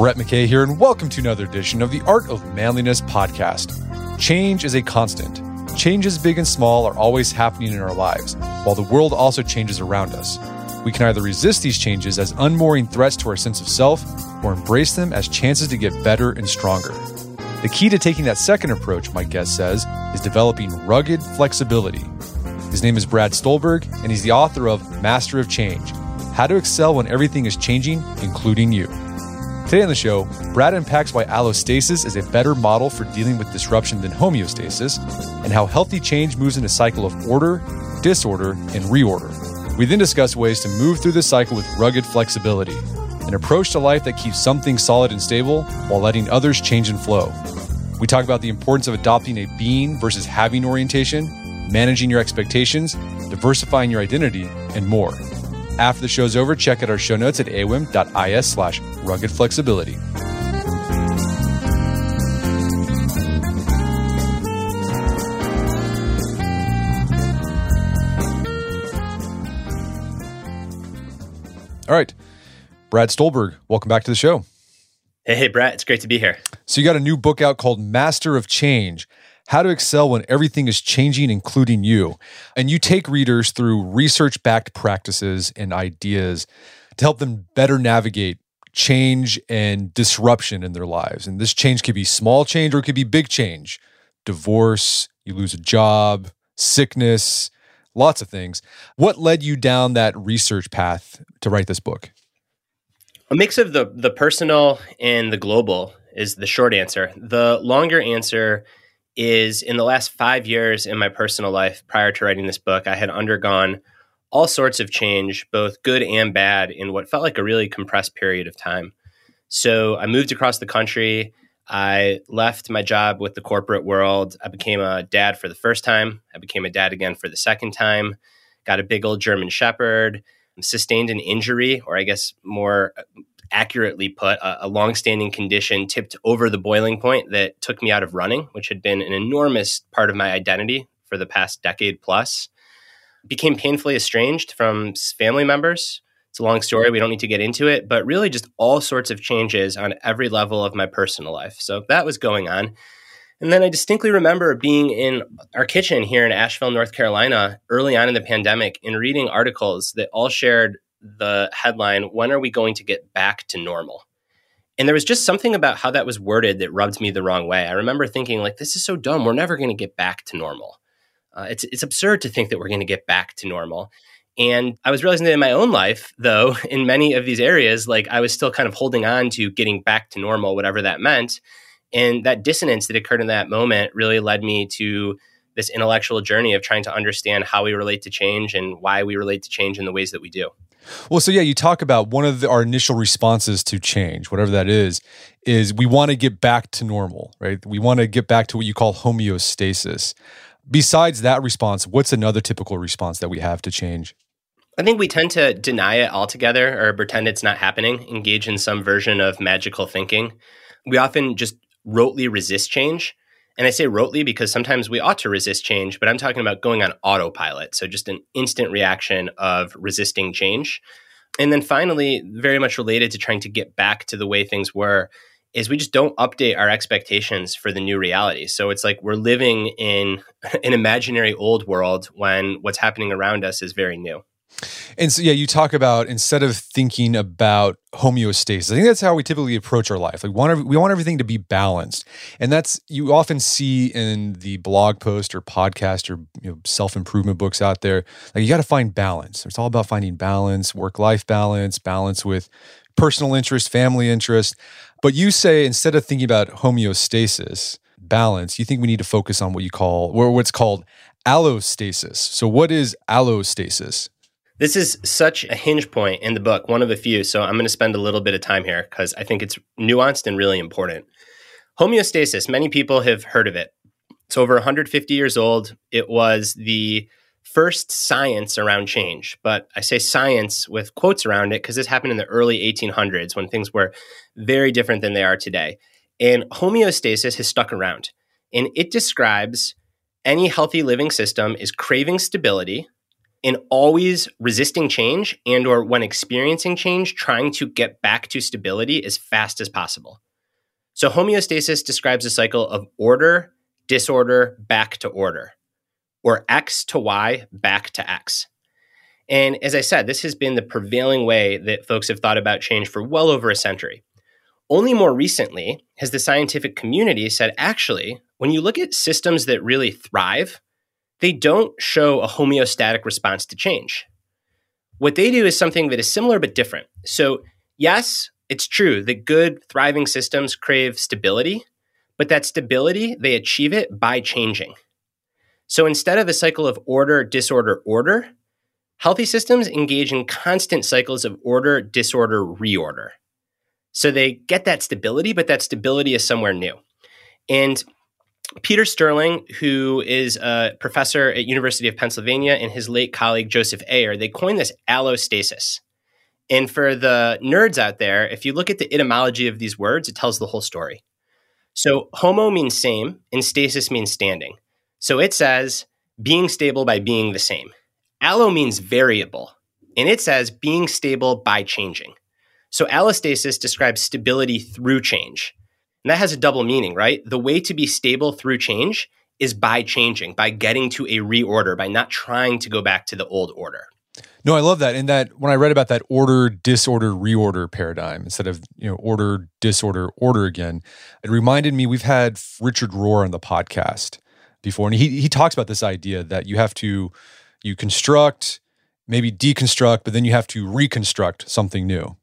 Brett McKay here, and welcome to another edition of the Art of Manliness podcast. Change is a constant. Changes big and small are always happening in our lives, while the world also changes around us. We can either resist these changes as unmooring threats to our sense of self or embrace them as chances to get better and stronger. The key to taking that second approach, my guest says, is developing rugged flexibility. His name is Brad Stulberg, and he's the author of Master of Change How to Excel When Everything is Changing, Including You. Today on the show, Brad unpacks why allostasis is a better model for dealing with disruption than homeostasis, and how healthy change moves in a cycle of order, disorder, and reorder. We then discuss ways to move through the cycle with rugged flexibility, an approach to life that keeps something solid and stable while letting others change and flow. We talk about the importance of adopting a being versus having orientation, managing your expectations, diversifying your identity, and more. After the show's over, check out our show notes at aom.is slash rugged flexibility. All right. Brad Stulberg, welcome back to the show. Hey, hey, Brad. It's great to be here. So, you got a new book out called Master of Change How to Excel When Everything is Changing, Including You. And you take readers through research backed practices and ideas to help them better navigate change and disruption in their lives. And this change could be small change or it could be big change divorce, you lose a job, sickness, lots of things. What led you down that research path to write this book? A mix of the the personal and the global is the short answer. The longer answer is in the last 5 years in my personal life prior to writing this book, I had undergone all sorts of change, both good and bad, in what felt like a really compressed period of time. So I moved across the country. I left my job with the corporate world. I became a dad for the first time. I became a dad again for the second time. Got a big old German Shepherd. Sustained an injury, or I guess more accurately put, a, a long-standing condition tipped over the boiling point that took me out of running, which had been an enormous part of my identity for the past decade plus. Became painfully estranged from family members it's a long story. We don't need to get into it, but really just all sorts of changes on every level of my personal life. So that was going on. And then I distinctly remember being in our kitchen here in Asheville, North Carolina, early on in the pandemic and reading articles that all shared the headline, When are we going to get back to normal? And there was just something about how that was worded that rubbed me the wrong way. I remember thinking, like, this is so dumb. We're never going to get back to normal. Uh, it's, it's absurd to think that we're going to get back to normal. And I was realizing that in my own life, though, in many of these areas, like I was still kind of holding on to getting back to normal, whatever that meant. And that dissonance that occurred in that moment really led me to this intellectual journey of trying to understand how we relate to change and why we relate to change in the ways that we do. Well, so yeah, you talk about one of the, our initial responses to change, whatever that is, is we want to get back to normal, right? We want to get back to what you call homeostasis. Besides that response, what's another typical response that we have to change? I think we tend to deny it altogether or pretend it's not happening, engage in some version of magical thinking. We often just rotely resist change. And I say rotely because sometimes we ought to resist change, but I'm talking about going on autopilot. So just an instant reaction of resisting change. And then finally, very much related to trying to get back to the way things were, is we just don't update our expectations for the new reality. So it's like we're living in an imaginary old world when what's happening around us is very new. And so, yeah, you talk about instead of thinking about homeostasis, I think that's how we typically approach our life. Like, want we want everything to be balanced, and that's you often see in the blog post or podcast or you know, self improvement books out there. Like, you got to find balance. It's all about finding balance, work life balance, balance with personal interest, family interest. But you say instead of thinking about homeostasis, balance, you think we need to focus on what you call or what's called allostasis. So, what is allostasis? This is such a hinge point in the book, one of a few. So, I'm going to spend a little bit of time here because I think it's nuanced and really important. Homeostasis, many people have heard of it. It's over 150 years old. It was the first science around change. But I say science with quotes around it because this happened in the early 1800s when things were very different than they are today. And homeostasis has stuck around. And it describes any healthy living system is craving stability and always resisting change and or when experiencing change trying to get back to stability as fast as possible. So homeostasis describes a cycle of order, disorder, back to order or X to Y back to X. And as I said, this has been the prevailing way that folks have thought about change for well over a century. Only more recently has the scientific community said actually, when you look at systems that really thrive, they don't show a homeostatic response to change. What they do is something that is similar but different. So, yes, it's true that good, thriving systems crave stability, but that stability, they achieve it by changing. So instead of a cycle of order, disorder, order, healthy systems engage in constant cycles of order, disorder, reorder. So they get that stability, but that stability is somewhere new. And Peter Sterling, who is a professor at University of Pennsylvania, and his late colleague Joseph Eyer, they coined this allostasis. And for the nerds out there, if you look at the etymology of these words, it tells the whole story. So homo means same, and stasis means standing. So it says being stable by being the same. Allo means variable, and it says being stable by changing. So allostasis describes stability through change. And that has a double meaning, right? The way to be stable through change is by changing, by getting to a reorder, by not trying to go back to the old order. No, I love that. And that when I read about that order, disorder, reorder paradigm instead of you know order, disorder, order again, it reminded me we've had Richard Rohr on the podcast, before, and he he talks about this idea that you have to you construct, maybe deconstruct, but then you have to reconstruct something new.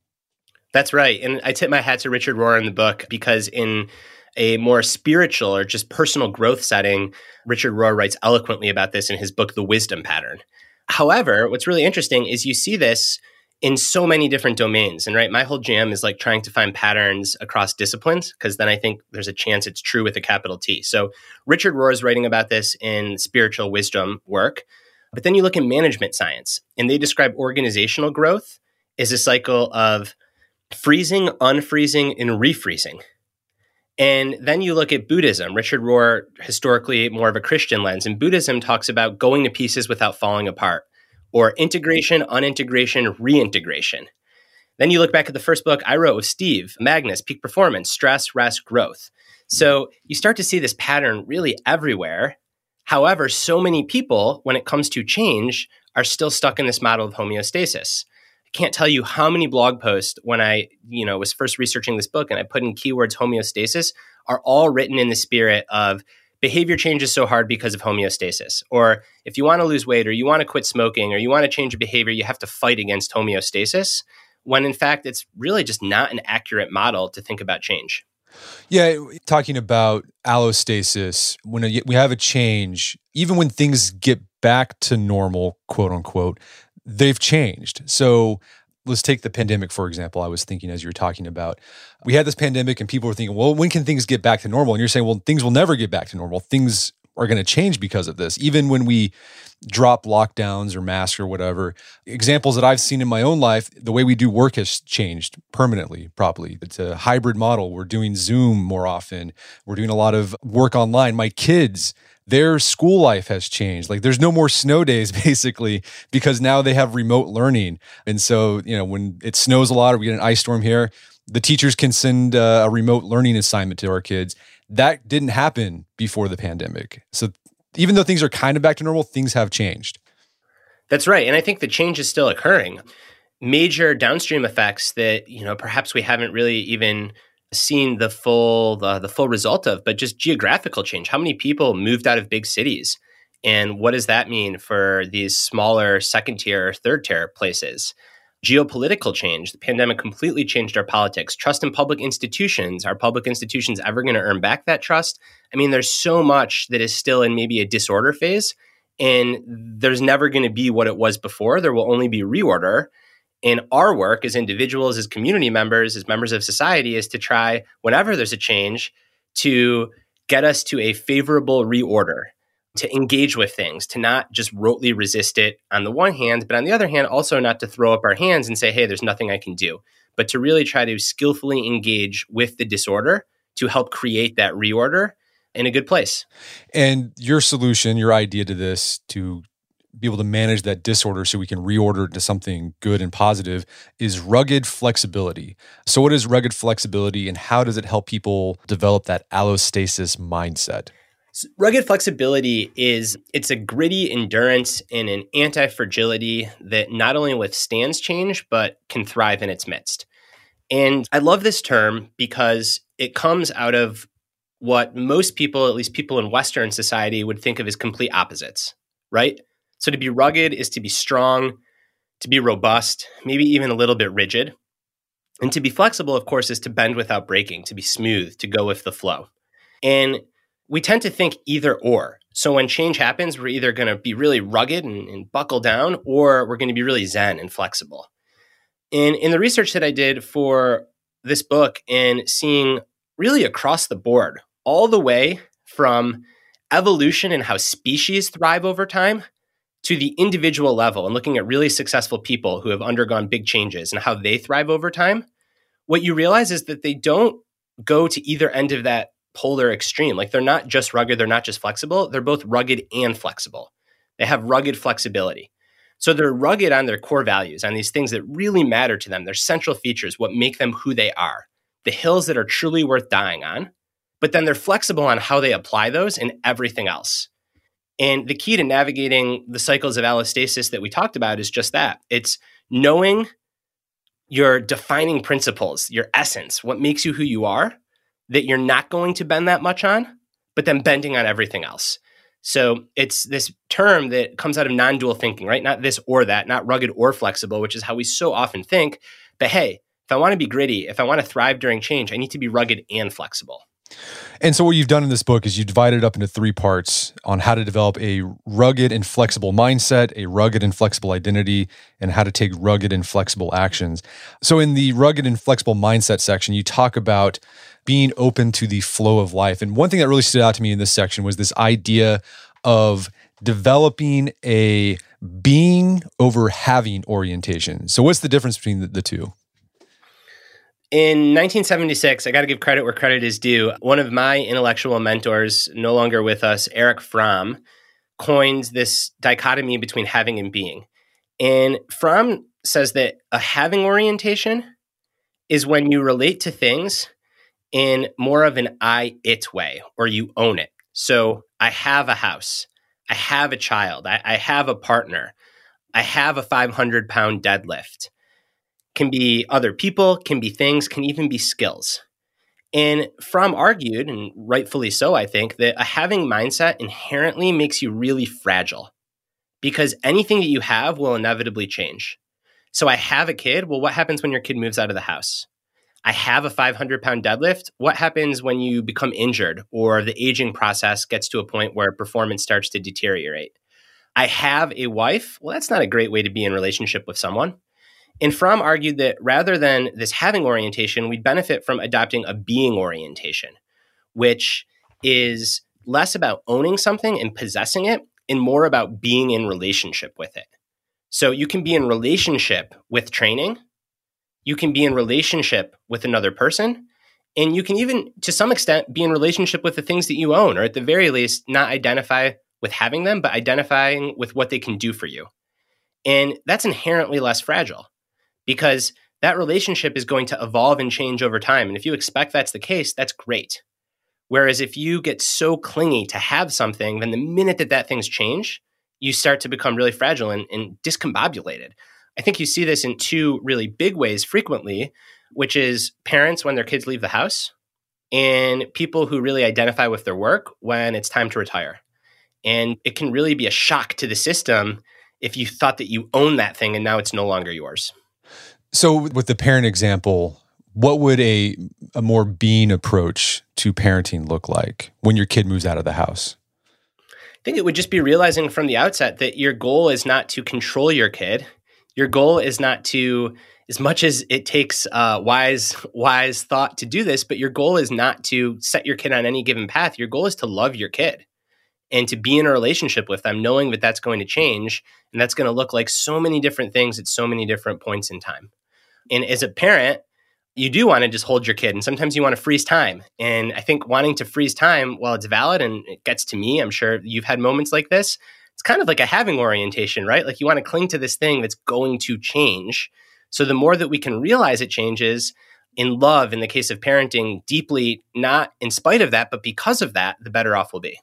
That's right, and I tip my hat to Richard Rohr in the book because in a more spiritual or just personal growth setting, Richard Rohr writes eloquently about this in his book, The Wisdom Pattern. However, what's really interesting is you see this in so many different domains. And right, my whole jam is like trying to find patterns across disciplines because then I think there's a chance it's true with a capital T. So Richard Rohr is writing about this in spiritual wisdom work. But then you look at management science and they describe organizational growth as a cycle of freezing, unfreezing, and refreezing. And then you look at Buddhism. Richard Rohr, historically more of a Christian lens, and Buddhism talks about going to pieces without falling apart or integration, unintegration, reintegration. Then you look back at the first book I wrote with Steve, Magness, Peak Performance, Stress, Rest, Growth. So you start to see this pattern really everywhere. However, so many people, when it comes to change, are still stuck in this model of homeostasis. Can't tell you how many blog posts when I, you know, was first researching this book and I put in keywords homeostasis are all written in the spirit of behavior change is so hard because of homeostasis. Or if you want to lose weight or you want to quit smoking or you want to change your behavior, you have to fight against homeostasis, when in fact it's really just not an accurate model to think about change. Yeah, talking about allostasis, when we have a change, even when things get back to normal, quote unquote, they've changed. So let's take the pandemic for example i was thinking as you were talking about. We had this pandemic and people were thinking well when can things get back to normal? And you're saying well things will never get back to normal. Things are going to change because of this. Even when we drop lockdowns or masks or whatever examples that i've seen in my own life the way we do work has changed permanently probably. It's a hybrid model. We're doing zoom more often. We're doing a lot of work online. My kids their school life has changed. Like there's no more snow days basically because now they have remote learning. And so, you know, when it snows a lot or we get an ice storm here, The teachers can send uh, a remote learning assignment to our kids. That didn't happen before the pandemic. So even though things are kind of back to normal, things have changed. That's right. And I think the change is still occurring. Major downstream effects that, you know, perhaps we haven't really even seen the full the, the full result of, but just geographical change. How many people moved out of big cities? And what does that mean for these smaller second tier, third tier places? Geopolitical change. The pandemic completely changed our politics. Trust in public institutions. Are public institutions ever going to earn back that trust? I mean, there's so much that is still in maybe a disorder phase, and there's never going to be what it was before. There will only be reorder. And our work as individuals, as community members, as members of society is to try, whenever there's a change, to get us to a favorable reorder to engage with things, to not just rotely resist it on the one hand, but on the other hand, also not to throw up our hands and say, hey, there's nothing I can do, but to really try to skillfully engage with the disorder to help create that reorder in a good place. And your solution, your idea to this to be able to manage that disorder so we can reorder to something good and positive is rugged flexibility. So, what is rugged flexibility and how does it help people develop that allostasis mindset? rugged flexibility is it's a gritty endurance and an anti-fragility that not only withstands change but can thrive in its midst. And I love this term because it comes out of what most people, at least people in Western society, would think of as complete opposites, right? So to be rugged is to be strong, to be robust, maybe even a little bit rigid. And to be flexible, of course, is to bend without breaking, to be smooth, to go with the flow. And we tend to think either or. So when change happens, we're either going to be really rugged and, and, buckle down, or we're going to be really zen and flexible. In in the research that I did for this book and seeing really across the board, all the way from evolution and how species thrive over time to the individual level and looking at really successful people who have undergone big changes and how they thrive over time, what you realize is that they don't go to either end of that polar extreme. Like they're not just rugged, they're not just flexible, they're both rugged and flexible. They have rugged flexibility. So they're rugged on their core values, on these things that really matter to them, their central features, what make them who they are, the hills that are truly worth dying on. But then they're flexible on how they apply those in everything else. And the key to navigating the cycles of allostasis that we talked about is just that it's knowing your defining principles, your essence, what makes you who you are, that you're not going to bend that much on, but then bending on everything else. So it's this term that comes out of non dual thinking, right? Not this or that, not rugged or flexible, which is how we so often think. But hey, if I want to be gritty, if I want to thrive during change, I need to be rugged and flexible. And so, what you've done in this book is you divide it up into three parts on how to develop a rugged and flexible mindset, a rugged and flexible identity, and how to take rugged and flexible actions. So, in the rugged and flexible mindset section, you talk about being open to the flow of life. And one thing that really stood out to me in this section was this idea of developing a being over having orientation. So, what's the difference between the, the two? In 1976, I got to give credit where credit is due. One of my intellectual mentors, no longer with us, Erich Fromm, coined this dichotomy between having and being. And Fromm says that a having orientation is when you relate to things in more of an I it way, or you own it. So I have a house, I have a child, I, I have a partner, I have a 500 pound deadlift. Can be other people, can be things, can even be skills. And Fromm argued, and rightfully so, I think, that a having mindset inherently makes you really fragile because anything that you have will inevitably change. So I have a kid. Well, what happens when your kid moves out of the house? I have a 500 pound deadlift. What happens when you become injured or the aging process gets to a point where performance starts to deteriorate? I have a wife. Well, that's not a great way to be in relationship with someone. And Fromm argued that rather than this having orientation, we'd benefit from adopting a being orientation, which is less about owning something and possessing it and more about being in relationship with it. So you can be in relationship with training you can be in relationship with another person and you can even to some extent be in relationship with the things that you own or at the very least not identify with having them but identifying with what they can do for you and that's inherently less fragile because that relationship is going to evolve and change over time. And if you expect that's the case, that's great. Whereas if you get so clingy to have something, then the minute that that things change, you start to become really fragile and, and discombobulated. I think you see this in two really big ways frequently, which is parents when their kids leave the house and people who really identify with their work when it's time to retire. And it can really be a shock to the system if you thought that you own that thing and now it's no longer yours. So, with the parent example, what would a, a more being approach to parenting look like when your kid moves out of the house? I think it would just be realizing from the outset that your goal is not to control your kid. Your goal is not to, as much as it takes uh, wise wise thought to do this, but your goal is not to set your kid on any given path. Your goal is to love your kid and to be in a relationship with them, knowing that that's going to change and that's going to look like so many different things at so many different points in time. And as a parent, you do want to just hold your kid, and sometimes you want to freeze time. And I think wanting to freeze time, while it's valid and it gets to me, I'm sure you've had moments like this. It's kind of like a having orientation, right? Like you want to cling to this thing that's going to change. So the more that we can realize it changes, in love, in the case of parenting, deeply, not in spite of that, but because of that, the better off we'll be.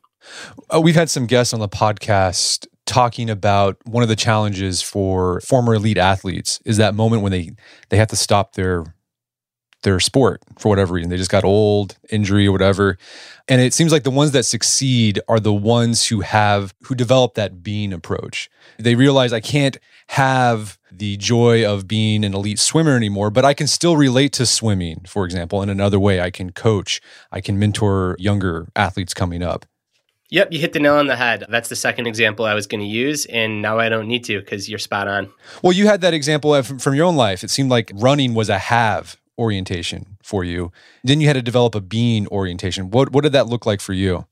Uh, we've had some guests on the podcast talking about one of the challenges for former elite athletes is that moment when they they have to stop their their sport for whatever reason. They just got old, injury or whatever. And it seems like the ones that succeed are the ones who have who develop that being approach. They realize I can't have the joy of being an elite swimmer anymore, but I can still relate to swimming, for example, in another way. I can coach, I can mentor younger athletes coming up. Yep, you hit the nail on the head. That's the second example I was going to use, and now I don't need to because you're spot on. Well, you had that example from your own life. It seemed like running was a have orientation for you. Then you had to develop a being orientation. What what did that look like for you?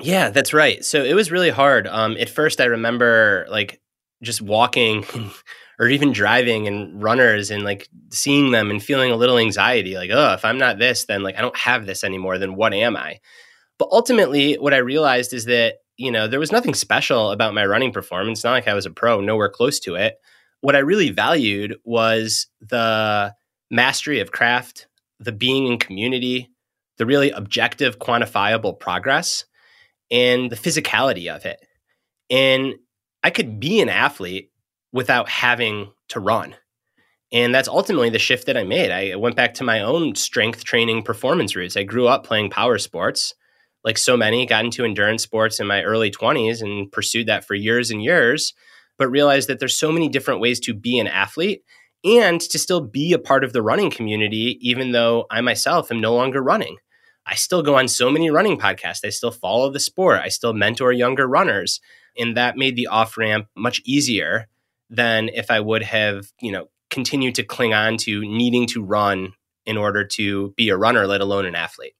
Yeah, that's right. So it was really hard. Um, at first, I remember like just walking or even driving and runners and like seeing them and feeling a little anxiety like, oh, if I'm not this, then like I don't have this anymore, then what am I? But ultimately, what I realized is that, you know, there was nothing special about my running performance. Not like I was a pro, nowhere close to it. What I really valued was the mastery of craft, the being in community, the really objective, quantifiable progress, and the physicality of it. And I could be an athlete without having to run. And that's ultimately the shift that I made. I went back to my own strength training performance roots. I grew up playing power sports, like so many, got into endurance sports in my early 20s and pursued that for years and years, but realized that there's so many different ways to be an athlete and to still be a part of the running community, even though I myself am no longer running. I still go on so many running podcasts. I still follow the sport. I still mentor younger runners. And that made the off ramp much easier than if I would have, you know, continued to cling on to needing to run in order to be a runner, let alone an athlete.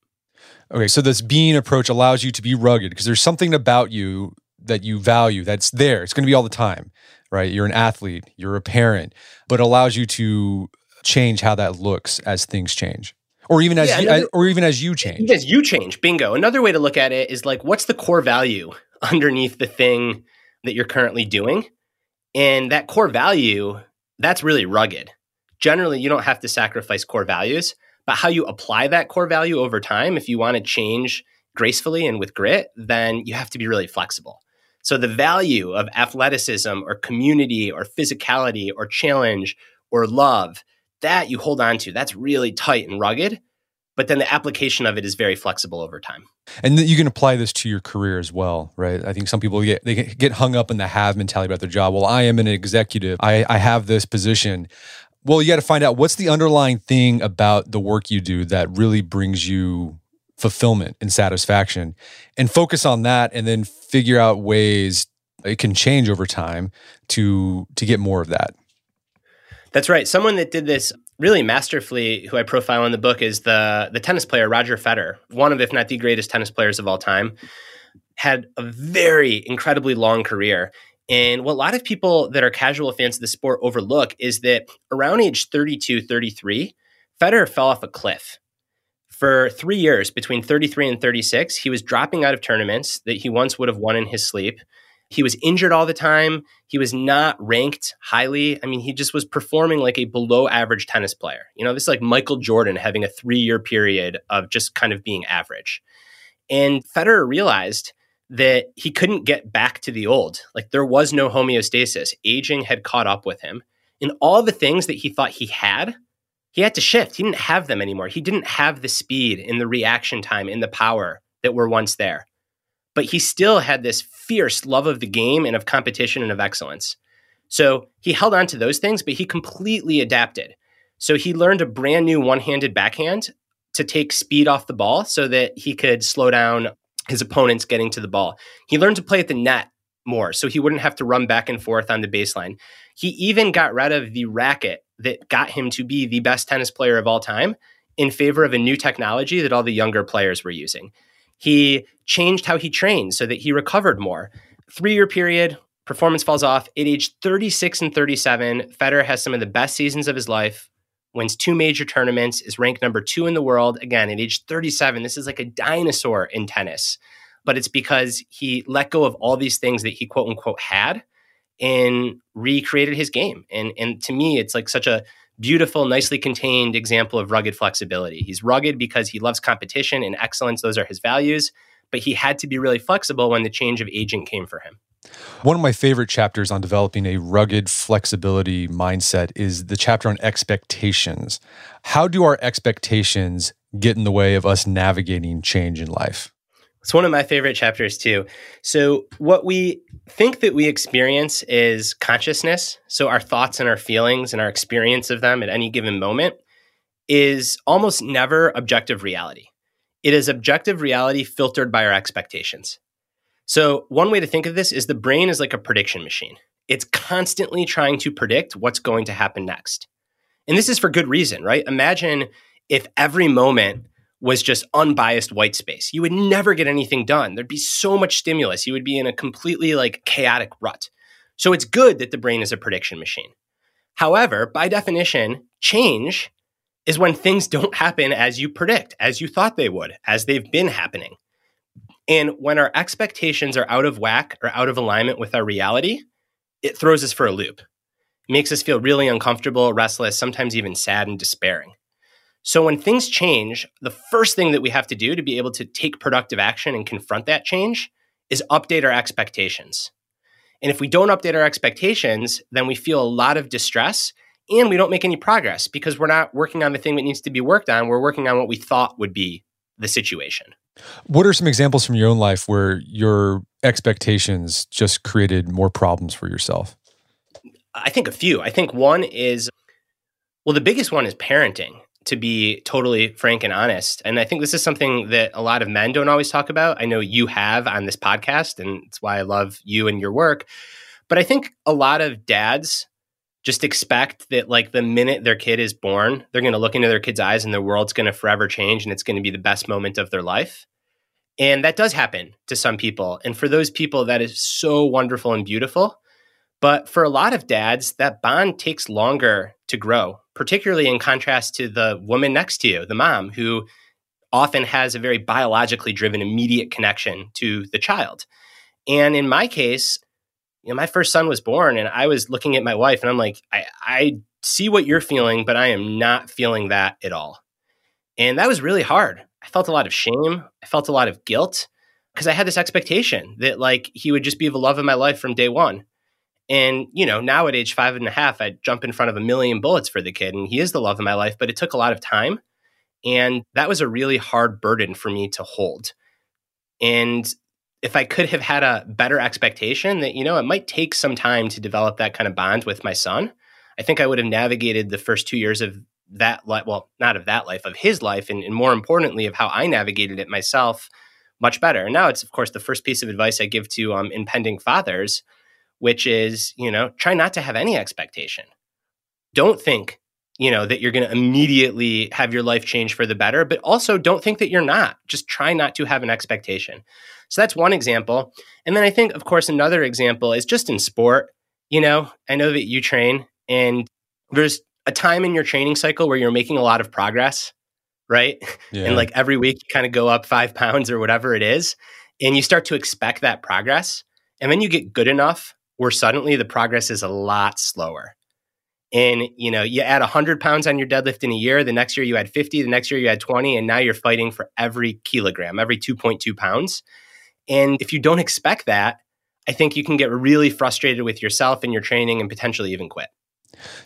Okay, so this being approach allows you to be rugged because there's something about you that you value that's there. It's going to be all the time right? You're an athlete, you're a parent, but allows you to change how that looks as things change. Or even as, yeah, you, another, uh, or even as you change. As you change, bingo. Another way to look at it is like, what's the core value underneath the thing that you're currently doing? And that core value, that's really rugged. Generally, you don't have to sacrifice core values, but how you apply that core value over time, if you want to change gracefully and with grit, then you have to be really flexible. So the value of athleticism or community or physicality or challenge or love, that you hold on to, that's really tight and rugged. But then the application of it is very flexible over time. And you can apply this to your career as well, right? I think some people get they get hung up in the have mentality about their job. Well, I am an executive. I, I have this position. Well, you got to find out what's the underlying thing about the work you do that really brings you fulfillment and satisfaction and focus on that and then figure out ways it can change over time to to get more of that. That's right. Someone that did this really masterfully who i profile in the book is the the tennis player roger federer one of if not the greatest tennis players of all time. Had a very incredibly long career and what a lot of people that are casual fans of the sport overlook is that around age 32 33 federer fell off a cliff for three years, between 33 and 36, he was dropping out of tournaments that he once would have won in his sleep. He was injured all the time. He was not ranked highly. I mean, he just was performing like a below average tennis player. You know, this is like Michael Jordan having a three year period of just kind of being average. And Federer realized that he couldn't get back to the old. Like there was no homeostasis. Aging had caught up with him. And all the things that he thought he had, he had to shift. He didn't have them anymore. He didn't have the speed and the reaction time and the power that were once there but he still had this fierce love of the game and of competition and of excellence. So he held on to those things, but he completely adapted. So he learned a brand new one handed backhand to take speed off the ball so that he could slow down his opponents getting to the ball. He learned to play at the net more so he wouldn't have to run back and forth on the baseline. He even got rid of the racket that got him to be the best tennis player of all time in favor of a new technology that all the younger players were using. He changed how he trained so that he recovered more. Three year period, performance falls off. At age 36 and 37, Federer has some of the best seasons of his life, wins two major tournaments, is ranked number two in the world. Again, at age 37, this is like a dinosaur in tennis. But it's because he let go of all these things that he quote unquote had and recreated his game. And and to me, it's like such a beautiful, nicely contained example of rugged flexibility. He's rugged because he loves competition and excellence. Those are his values. But he had to be really flexible when the change of agent came for him. One of my favorite chapters on developing a rugged flexibility mindset is the chapter on expectations. How do our expectations get in the way of us navigating change in life? It's one of my favorite chapters too. So, what we think that we experience is consciousness. So, our thoughts and our feelings and our experience of them at any given moment is almost never objective reality. It is objective reality filtered by our expectations. So, one way to think of this is the brain is like a prediction machine. It's constantly trying to predict what's going to happen next. And this is for good reason, right? Imagine if every moment was just unbiased white space. You would never get anything done. There'd be so much stimulus. You would be in a completely like chaotic rut. So it's good that the brain is a prediction machine. However, by definition, change is when things don't happen as you predict, as you thought they would, as they've been happening. And when our expectations are out of whack or out of alignment with our reality, it throws us for a loop. It makes us feel really uncomfortable, restless, sometimes even sad and despairing. So when things change, the first thing that we have to do to be able to take productive action and confront that change is update our expectations. And if we don't update our expectations, then we feel a lot of distress and we don't make any progress because we're not working on the thing that needs to be worked on. We're working on what we thought would be the situation. What are some examples from your own life where your expectations just created more problems for yourself? I think a few. I think one is, well, the biggest one is parenting to be totally frank and honest. And I think this is something that a lot of men don't always talk about. I know you have on this podcast, and it's why I love you and your work. But I think a lot of dads just expect that, like, the minute their kid is born, they're going to look into their kid's eyes and their world's going to forever change and it's going to be the best moment of their life. And that does happen to some people. And for those people, that is so wonderful and beautiful. But for a lot of dads, that bond takes longer to grow particularly in contrast to the woman next to you, the mom, who often has a very biologically driven immediate connection to the child. And in my case, you know, my first son was born and I was looking at my wife and I'm like, I, I see what you're feeling, but I am not feeling that at all. And that was really hard. I felt a lot of shame. I felt a lot of guilt because I had this expectation that like he would just be the love of my life from day one. And, you know, now at age five and a half, I jump in front of a million bullets for the kid, and he is the love of my life, but it took a lot of time. And that was a really hard burden for me to hold. And if I could have had a better expectation that, you know, it might take some time to develop that kind of bond with my son, I think I would have navigated the first two years of that life, well, not of that life, of his life, and, and more importantly, of how I navigated it myself much better. And now it's, of course, the first piece of advice I give to um, impending fathers which is, you know, try not to have any expectation. Don't think, you know, that you're going to immediately have your life change for the better, but also don't think that you're not. Just try not to have an expectation. So that's one example. And then I think, of course, another example is just in sport. You know, I know that you train and there's a time in your training cycle where you're making a lot of progress, right? Yeah. And like every week you kind of go up five pounds or whatever it is. And you start to expect that progress. And then you get good enough where suddenly the progress is a lot slower. And you know, you add 100 pounds on your deadlift in a year, the next year you add 50, the next year you add 20, and now you're fighting for every kilogram, every 2.2 pounds. And if you don't expect that, I think you can get really frustrated with yourself and your training and potentially even quit.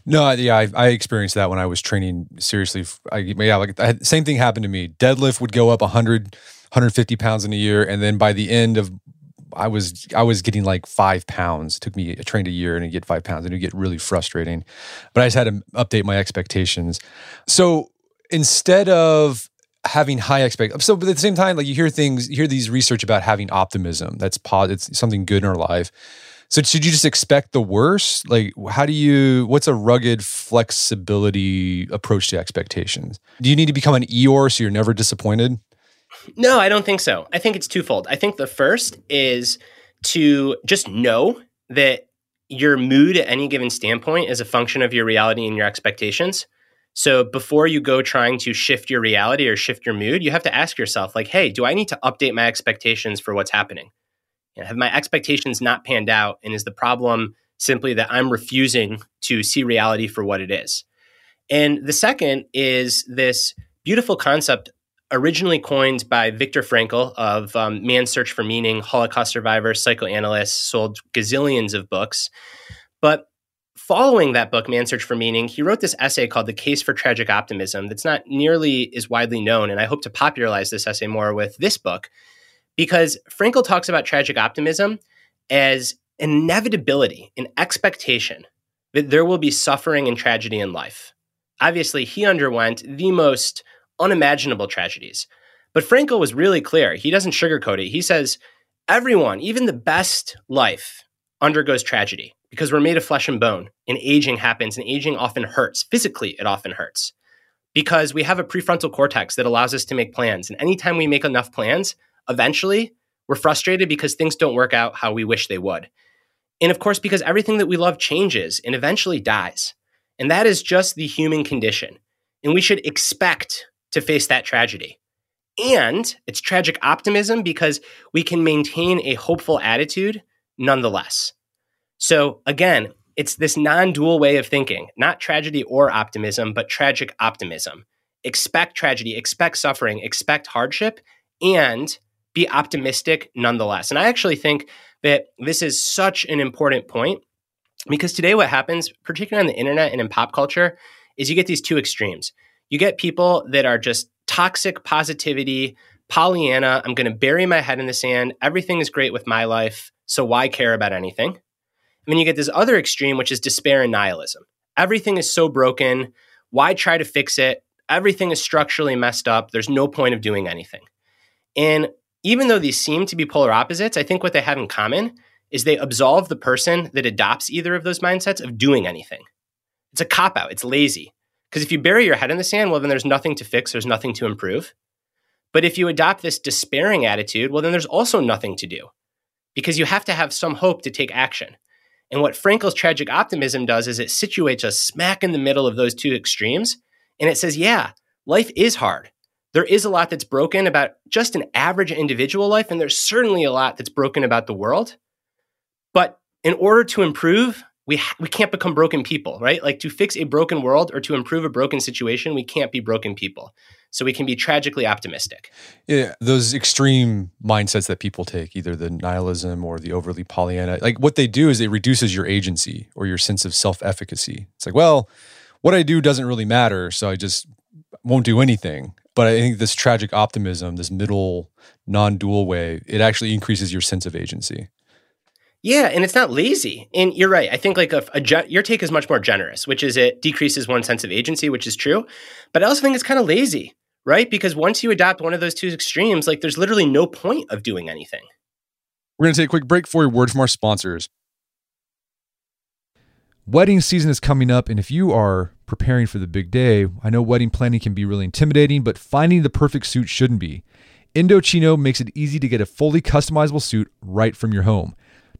No, yeah, I, I, experienced that when I was training seriously. I, yeah, like I, same thing happened to me. Deadlift would go up 100, 150 pounds in a year, and then by the end of I was I was getting like five pounds. It took me a trained a year and get five pounds, and it get really frustrating. But I just had to update my expectations. So instead of having high expect, so but at the same time, like you hear things, you hear these research about having optimism. That's positive. It's something good in our life. So should you just expect the worst? Like, how do you? What's a rugged flexibility approach to expectations? Do you need to become an Eeyore so you're never disappointed? No, I don't think so. I think it's twofold. I think the first is to just know that your mood at any given standpoint is a function of your reality and your expectations. So before you go trying to shift your reality or shift your mood, you have to ask yourself, like, hey, do I need to update my expectations for what's happening? You know, have my expectations not panned out? And is the problem simply that I'm refusing to see reality for what it is? And the second is this beautiful concept originally coined by Viktor Frankl of um, Man's Search for Meaning, Holocaust survivor, psychoanalyst, sold gazillions of books. But following that book, Man's Search for Meaning, he wrote this essay called The Case for Tragic Optimism that's not nearly as widely known. And I hope to popularize this essay more with this book because Frankl talks about tragic optimism as inevitability, an expectation that there will be suffering and tragedy in life. Obviously, he underwent the most unimaginable tragedies. But Frankl was really clear. He doesn't sugarcoat it. He says, everyone, even the best life, undergoes tragedy because we're made of flesh and bone and aging happens and aging often hurts. Physically, it often hurts because we have a prefrontal cortex that allows us to make plans. And anytime we make enough plans, eventually we're frustrated because things don't work out how we wish they would. And of course, because everything that we love changes and eventually dies. And that is just the human condition. And we should expect to face that tragedy. And it's tragic optimism because we can maintain a hopeful attitude nonetheless. So again, it's this non dual way of thinking, not tragedy or optimism, but tragic optimism. Expect tragedy, expect suffering, expect hardship, and be optimistic nonetheless. And I actually think that this is such an important point because today, what happens, particularly on the internet and in pop culture, is you get these two extremes you get people that are just toxic positivity, Pollyanna, I'm going to bury my head in the sand. Everything is great with my life. So why care about anything? And then you get this other extreme, which is despair and nihilism. Everything is so broken. Why try to fix it? Everything is structurally messed up. There's no point of doing anything. And even though these seem to be polar opposites, I think what they have in common is they absolve the person that adopts either of those mindsets of doing anything. It's a cop out, it's lazy. Because if you bury your head in the sand, well, then there's nothing to fix, there's nothing to improve. But if you adopt this despairing attitude, well, then there's also nothing to do because you have to have some hope to take action. And what Frankl's tragic optimism does is it situates us smack in the middle of those two extremes. And it says, yeah, life is hard. There is a lot that's broken about just an average individual life, and there's certainly a lot that's broken about the world. But in order to improve, we ha- we can't become broken people, right? Like to fix a broken world or to improve a broken situation, we can't be broken people. So we can be tragically optimistic. Yeah, those extreme mindsets that people take, either the nihilism or the overly Pollyanna, like what they do is it reduces your agency or your sense of self-efficacy. It's like, well, what I do doesn't really matter, so I just won't do anything. But I think this tragic optimism, this middle non-dual way, it actually increases your sense of agency. Yeah, and it's not lazy. And you're right. I think like a, a your take is much more generous, which is it decreases one sense of agency, which is true. But I also think it's kind of lazy, right? Because once you adopt one of those two extremes, like there's literally no point of doing anything. We're going to take a quick break for a word from our sponsors. Wedding season is coming up, and if you are preparing for the big day, I know wedding planning can be really intimidating, but finding the perfect suit shouldn't be. Indochino makes it easy to get a fully customizable suit right from your home.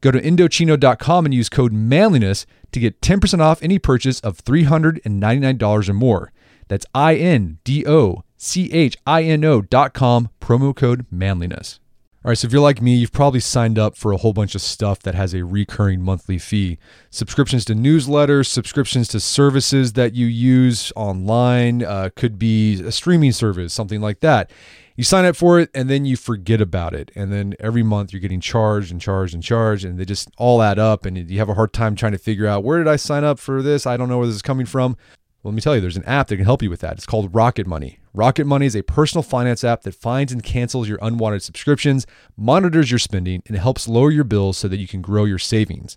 Go to Indochino.com and use code manliness to get 10% off any purchase of $399 or more. That's I N D O C H I N O.com, promo code manliness. All right, so if you're like me, you've probably signed up for a whole bunch of stuff that has a recurring monthly fee. Subscriptions to newsletters, subscriptions to services that you use online, uh, could be a streaming service, something like that you sign up for it and then you forget about it. And then every month you're getting charged and charged and charged and they just all add up and you have a hard time trying to figure out where did i sign up for this? I don't know where this is coming from. Well, let me tell you there's an app that can help you with that. It's called rocket money. Rocket money is a personal finance app that finds and cancels your unwanted subscriptions monitors your spending and helps lower your bills so that you can grow your savings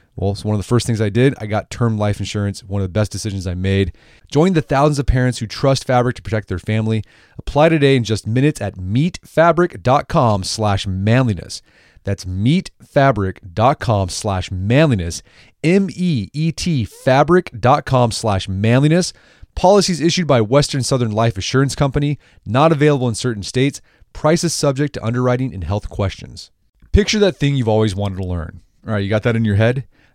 Well, it's one of the first things I did. I got term life insurance, one of the best decisions I made. Join the thousands of parents who trust Fabric to protect their family. Apply today in just minutes at meetfabric.com slash manliness. That's meetfabric.com slash manliness. M-E-E-T fabric.com slash manliness. Policies issued by Western Southern Life Assurance Company, not available in certain states. Prices subject to underwriting and health questions. Picture that thing you've always wanted to learn. All right, you got that in your head?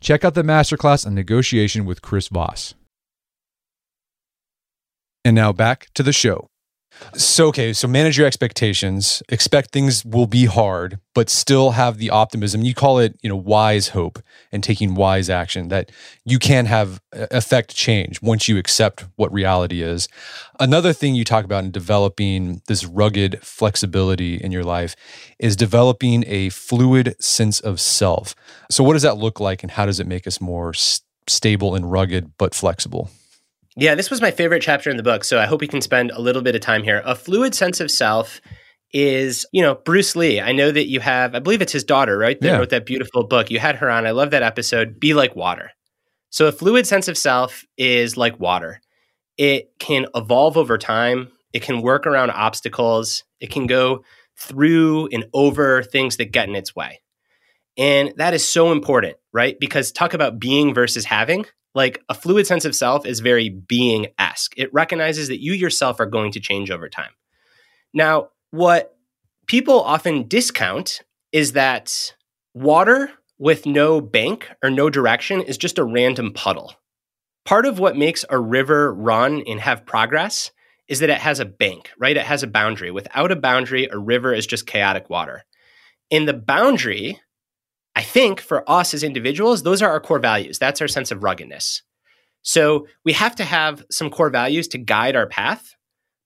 Check out the masterclass on negotiation with Chris Voss. And now back to the show. So, okay, so manage your expectations. Expect things will be hard, but still have the optimism. You call it, you know, wise hope and taking wise action that you can have affect change once you accept what reality is. Another thing you talk about in developing this rugged flexibility in your life is developing a fluid sense of self. So, what does that look like, and how does it make us more stable and rugged but flexible? Yeah, this was my favorite chapter in the book, so I hope we can spend a little bit of time here. A fluid sense of self is, you know, Bruce Lee. I know that you have, I believe it's his daughter, right? That yeah. wrote that beautiful book. You had her on. I love that episode. Be like water. So a fluid sense of self is like water. It can evolve over time. It can work around obstacles. It can go through and over things that get in its way. And that is so important, right? Because talk about being versus having. Like a fluid sense of self is very being esque. It recognizes that you yourself are going to change over time. Now, what people often discount is that water with no bank or no direction is just a random puddle. Part of what makes a river run and have progress is that it has a bank, right? It has a boundary. Without a boundary, a river is just chaotic water. In the boundary, I think for us as individuals, those are our core values. That's our sense of ruggedness. So we have to have some core values to guide our path,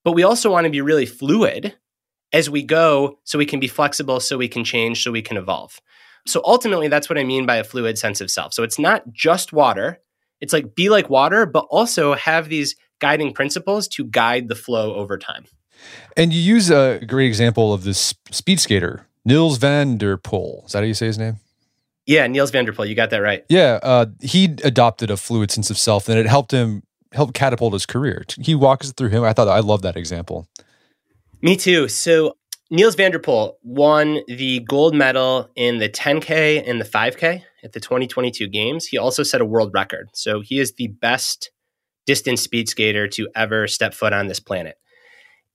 but we also want to be really fluid as we go so we can be flexible, so we can change, so we can evolve. So ultimately, that's what I mean by a fluid sense of self. So it's not just water. It's like be like water, but also have these guiding principles to guide the flow over time. And you use a great example of this speed skater, Nils van der Poel. Is that how you say his name? Yeah, Nils van der Poel. You got that right. Yeah, uh, he adopted a fluid sense of self, and it helped him help catapult his career. He walks through him. I thought I love that example. Me too. So Niels Vanderpool won the gold medal in the 10K and the 5K at the 2022 games. He also set a world record. So he is the best distance speed skater to ever step foot on this planet.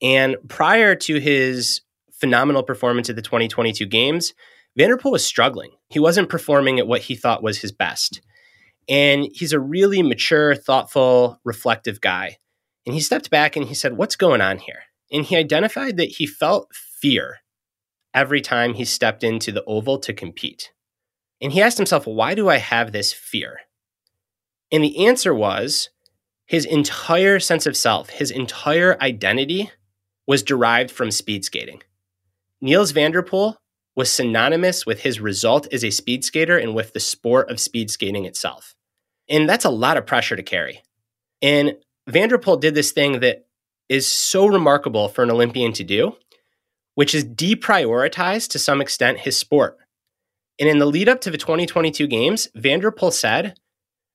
And prior to his phenomenal performance at the 2022 games, van der Poel was struggling. He wasn't performing at what he thought was his best. And he's a really mature, thoughtful, reflective guy. And he stepped back and he said, What's going on here? And he identified that he felt fear every time he stepped into the oval to compete. And he asked himself, Why do I have this fear? And the answer was his entire sense of self, his entire identity was derived from speed skating. Nils van der Poel was synonymous with his result as a speed skater and with the sport of speed skating itself. And that's a lot of pressure to carry. And van der Poel did this thing that is so remarkable for an Olympian to do, which is deprioritize to some extent his sport. And in the lead up to the 2022 games, van der Poel said,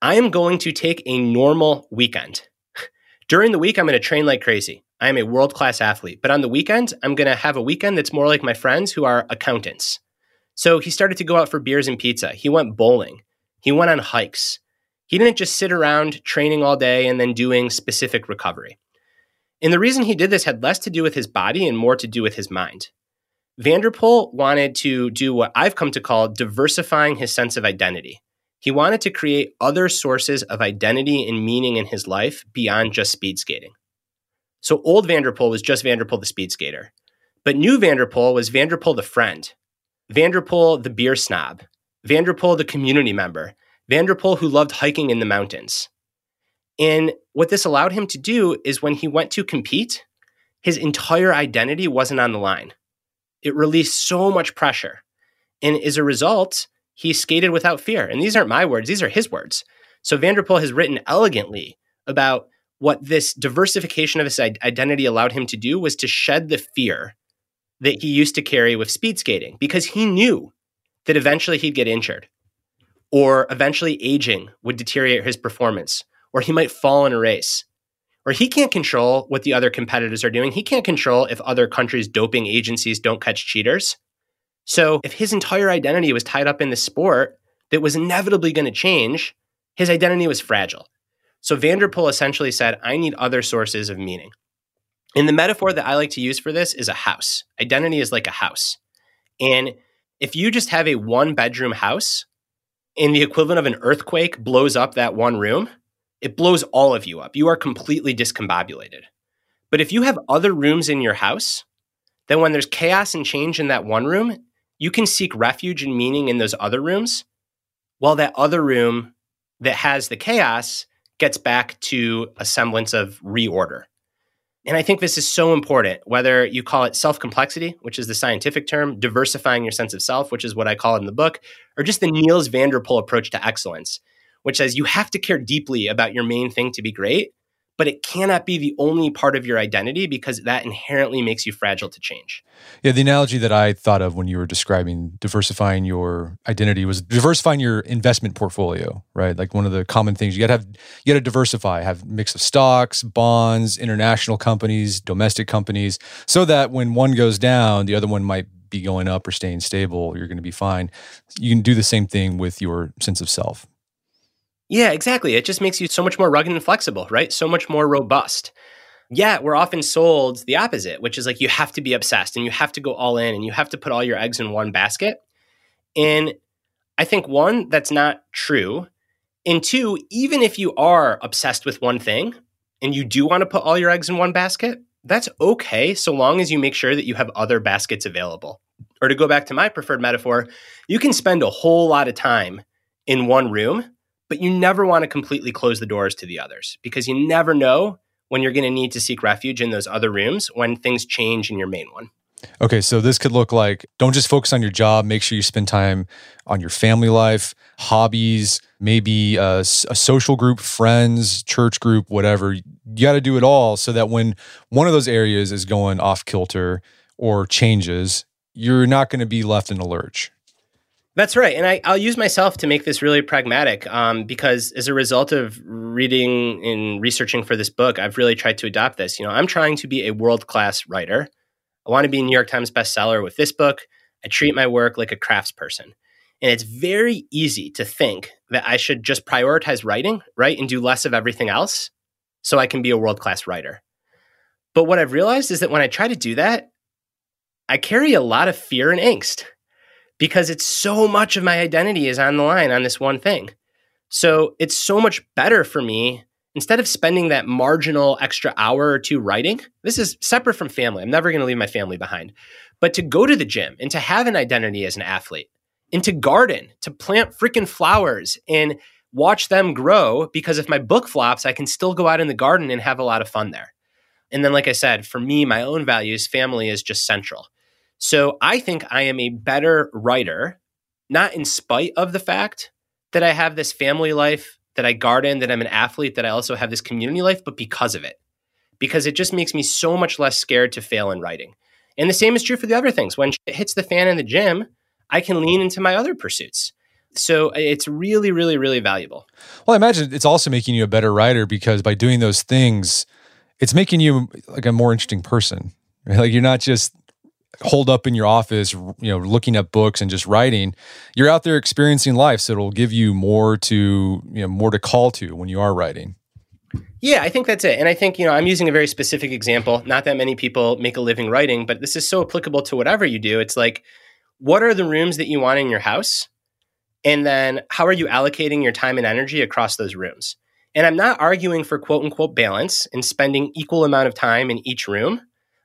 I am going to take a normal weekend. During the week, I'm going to train like crazy. I am a world class athlete. But on the weekend, I'm going to have a weekend that's more like my friends who are accountants. So he started to go out for beers and pizza. He went bowling. He went on hikes. He didn't just sit around training all day and then doing specific recovery. And the reason he did this had less to do with his body and more to do with his mind. van der Poel wanted to do what I've come to call diversifying his sense of identity. He wanted to create other sources of identity and meaning in his life beyond just speed skating. So old van der Poel was just van der Poel the speed skater. But new van der Poel was van der Poel the friend, van der Poel the beer snob, van der Poel the community member, van der Poel who loved hiking in the mountains. And what this allowed him to do is when he went to compete, his entire identity wasn't on the line. It released so much pressure. And as a result, he skated without fear. And these aren't my words, these are his words. So van der Poel has written elegantly about what this diversification of his identity allowed him to do was to shed the fear that he used to carry with speed skating because he knew that eventually he'd get injured or eventually aging would deteriorate his performance or he might fall in a race. Or he can't control what the other competitors are doing. He can't control if other countries' doping agencies don't catch cheaters. So if his entire identity was tied up in the sport that was inevitably going to change, his identity was fragile. So van der Poel essentially said, I need other sources of meaning. And the metaphor that I like to use for this is a house. Identity is like a house. And if you just have a one bedroom house and the equivalent of an earthquake blows up that one room, it blows all of you up. You are completely discombobulated. But if you have other rooms in your house, then when there's chaos and change in that one room, you can seek refuge and meaning in those other rooms, while that other room that has the chaos gets back to a semblance of reorder. And I think this is so important, whether you call it self complexity, which is the scientific term, diversifying your sense of self, which is what I call it in the book, or just the Nils van der Poel approach to excellence, which says you have to care deeply about your main thing to be great, but it cannot be the only part of your identity because that inherently makes you fragile to change. Yeah, the analogy that I thought of when you were describing diversifying your identity was diversifying your investment portfolio, right? Like one of the common things you got to have you got to diversify, have mix of stocks, bonds, international companies, domestic companies, so that when one goes down, the other one might be going up or staying stable. You're going to be fine. You can do the same thing with your sense of self. Yeah, exactly. It just makes you so much more rugged and flexible, right? So much more robust. Yeah, we're often sold the opposite, which is like you have to be obsessed and you have to go all in and you have to put all your eggs in one basket. And I think one, that's not true. And two, even if you are obsessed with one thing and you do want to put all your eggs in one basket, that's okay so long as you make sure that you have other baskets available. Or to go back to my preferred metaphor, you can spend a whole lot of time in one room, but you never want to completely close the doors to the others because you never know when you're going to need to seek refuge in those other rooms when things change in your main one. Okay, so this could look like don't just focus on your job, make sure you spend time on your family life, hobbies, maybe uh, a, a social group, friends, church group, whatever. You got to do it all so that when one of those areas is going off kilter or changes, you're not going to be left in a lurch. That's right. And I, will use myself to make this really pragmatic um, because as a result of reading and researching for this book, I've really tried to adopt this. You know, I'm trying to be a world class writer. I want to be a New York Times bestseller with this book. I treat my work like a craftsperson. And it's very easy to think that I should just prioritize writing, right? And do less of everything else so I can be a world class writer. But what I've realized is that when I try to do that, I carry a lot of fear and angst because it's so much of my identity is on the line on this one thing. So it's so much better for me instead of spending that marginal extra hour or two writing, this is separate from family. I'm never going to leave my family behind. But to go to the gym and to have an identity as an athlete and to garden, to plant freaking flowers and watch them grow because if my book flops, I can still go out in the garden and have a lot of fun there. And then, like I said, for me, my own values, family is just central. So I think I am a better writer, not in spite of the fact that I have this family life that I garden, that I'm an athlete, that I also have this community life, but because of it. Because it just makes me so much less scared to fail in writing. And the same is true for the other things. When it hits the fan in the gym, I can lean into my other pursuits. So uh, it's really, really, really valuable. Well, I imagine it's also making you a better writer because by doing those things, it's making you like a more interesting person. Right? Like you're not just holed up in your office, you know, looking at books and just writing, you're out there experiencing life. So it'll give you more to, you know, more to call to when you are writing. Yeah, I think that's it. And I think, you know, I'm using a very specific example. Not that many people make a living writing, but this is so applicable to whatever you do. It's like, what are the rooms that you want in your house? And then how are you allocating your time and energy across those rooms? And I'm not arguing for quote unquote balance and spending equal amount of time in each room.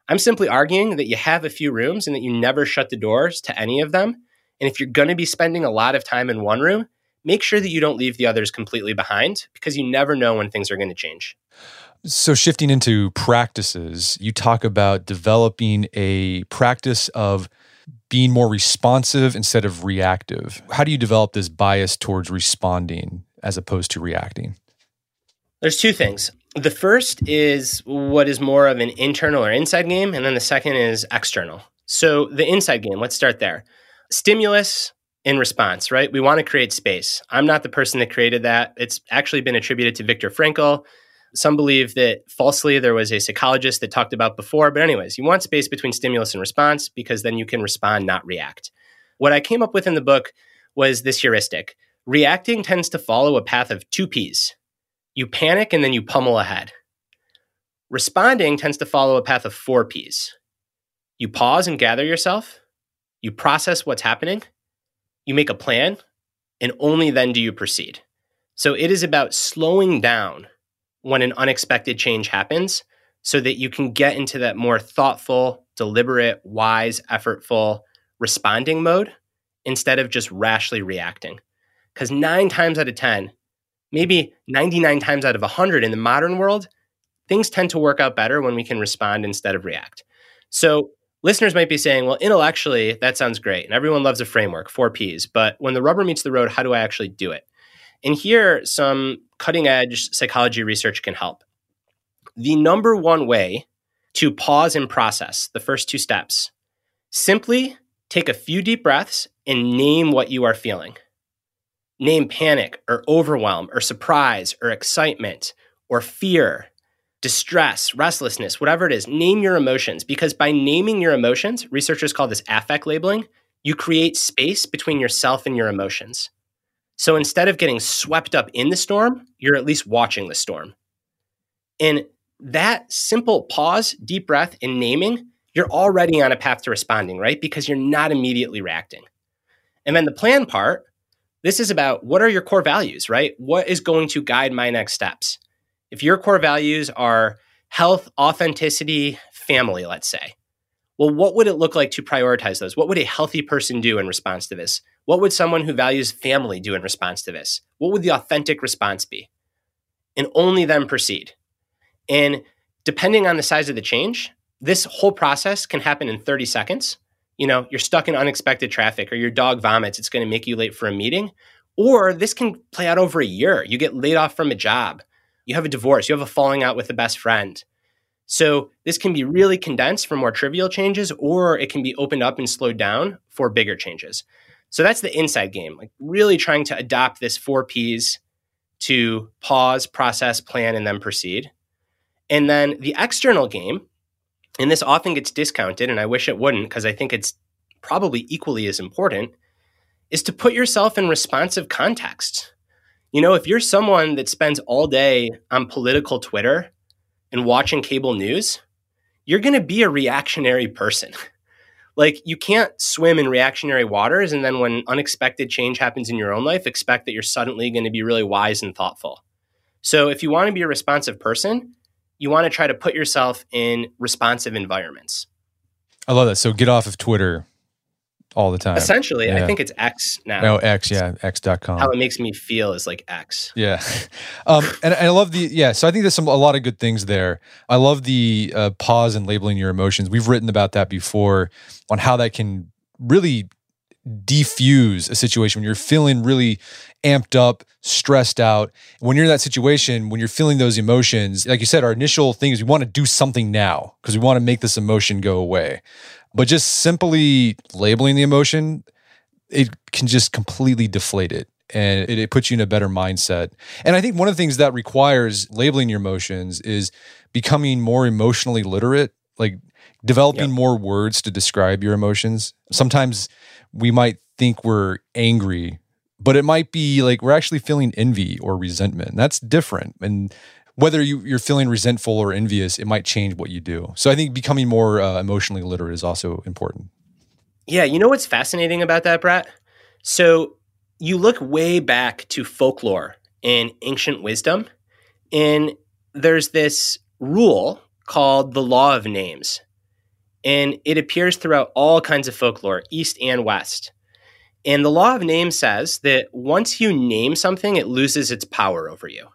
I'm simply arguing that you have a few rooms and that you never shut the doors to any of them. And if you're going to be spending a lot of time in one room, make sure that you don't leave the others completely behind because you never know when things are going to change. So, shifting into practices, you talk about developing a practice of being more responsive instead of reactive. How do you develop this bias towards responding as opposed to reacting? There's two things. The first is what is more of an internal or inside game, and then the second is external. So, the inside game, let's start there. Stimulus in response, right? We want to create space. I'm not the person that created that. It's actually been attributed to Viktor Frankl. Some believe that falsely there was a psychologist that talked about before. But, anyways, you want space between stimulus and response because then you can respond, not react. What I came up with in the book was this heuristic reacting tends to follow a path of two P's you panic and then you pummel ahead. Responding tends to follow a path of four P's. You pause and gather yourself, you process what's happening, you make a plan, and only then do you proceed. So it is about slowing down when an unexpected change happens so that you can get into that more thoughtful, deliberate, wise, effortful responding mode instead of just rashly reacting. Because nine times out of 10, maybe 99 times out of 100 in the modern world, things tend to work out better when we can respond instead of react. So, listeners might be saying, well, intellectually, that sounds great. And everyone loves a framework, four Ps. But when the rubber meets the road, how do I actually do it? And here, some cutting edge psychology research can help. The number one way to pause and process the first two steps simply take a few deep breaths and name what you are feeling. Name panic or overwhelm or surprise or excitement or fear. distress, restlessness, whatever it is, name your emotions because by naming your emotions, researchers call this affect labeling, you create space between yourself and your emotions. So instead of getting swept up in the storm, you're at least watching the storm. And that simple pause, deep breath, and naming, you're already on a path to responding, right? Because you're not immediately reacting. And then the plan part, this is about what are your core values, right? What is going to guide my next steps? If your core values are health, authenticity, family, let's say, well, what would it look like to prioritize those? What would a healthy person do in response to this? What would someone who values family do in response to this? What would the authentic response be? And only then proceed. And depending on the size of the change, this whole process can happen in 30 seconds. You know, you're stuck in unexpected traffic or your dog vomits, it's going to make you late for a meeting. Or this can play out over a year. You get laid off from a job, you have a divorce, you have a falling out with a best friend. So this can be really condensed for more trivial changes, or it can be opened up and slowed down for bigger changes. So that's the inside game, like really trying to adopt this four P's to pause, process, plan, and then proceed. And then the external game, and this often gets discounted, and I wish it wouldn't because I think it's probably equally as important, is to put yourself in responsive context. You know, if you're someone that spends all day on political Twitter and watching cable news, you're going to be a reactionary person. like, you can't swim in reactionary waters and then when unexpected change happens in your own life, expect that you're suddenly going to be really wise and thoughtful. So, if you want to be a responsive person, you want to try to put yourself in responsive environments. I love that. So get off of Twitter all the time. Essentially, yeah. I think it's X now. Oh, X, yeah, X.com. How it makes me feel is like X. Yeah. Um, and, and, I love the, yeah, so I think there's some, a lot of good things there. I love the uh, pause and labeling your emotions. We've written about that before on how that can really defuse a situation when you're feeling really amped up, stressed out. When you're in that situation, when you're feeling those emotions, like you said, our initial thing is we want to do something now because we want to make this emotion go away. But just simply labeling the emotion, it can just completely deflate it and it, it, puts you in a better mindset. And I think one of the things that requires labeling your emotions is becoming more emotionally literate, like developing yep. more words to describe your emotions. Sometimes we might think we're angry, but it might be like we're actually feeling envy or resentment. That's different. And whether you, you're feeling resentful or envious, it might change what you do. So I think becoming more uh, emotionally literate is also important. Yeah, you know what's fascinating about that, Brett? So you look way back to folklore and ancient wisdom, and there's this rule called the law of names. And it appears throughout all kinds of folklore, East and West. And the law of names says that once you name something, it loses its power over you.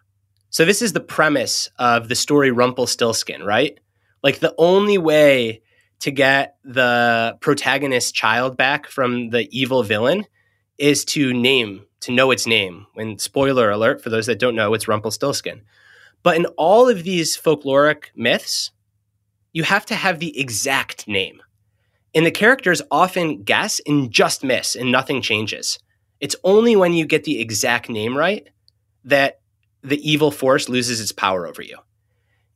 So, this is the premise of the story Rumpelstiltskin, right? Like, the only way to get the protagonist's child back from the evil villain is to name, to know its name. And spoiler alert for those that don't know, it's Rumpelstiltskin. But in all of these folkloric myths, you have to have the exact name. And the characters often guess and just miss, and nothing changes. It's only when you get the exact name right that the evil force loses its power over you.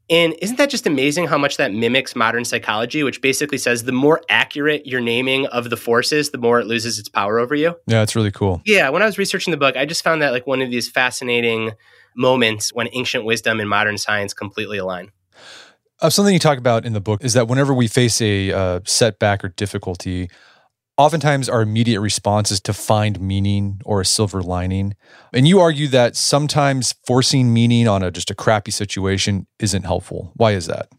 And isn't that just amazing how much that mimics modern psychology, which basically says the more accurate your naming of the forces, the more it loses its power over you? Yeah, it's really cool. Yeah, when I was researching the book, I just found that like one of these fascinating moments when ancient wisdom and modern science completely align. Uh, something you talk about in the book is that whenever we face a uh, setback or difficulty, oftentimes our immediate response is to find meaning or a silver lining. And you argue that sometimes forcing meaning on a just a crappy situation isn't helpful. Why is that?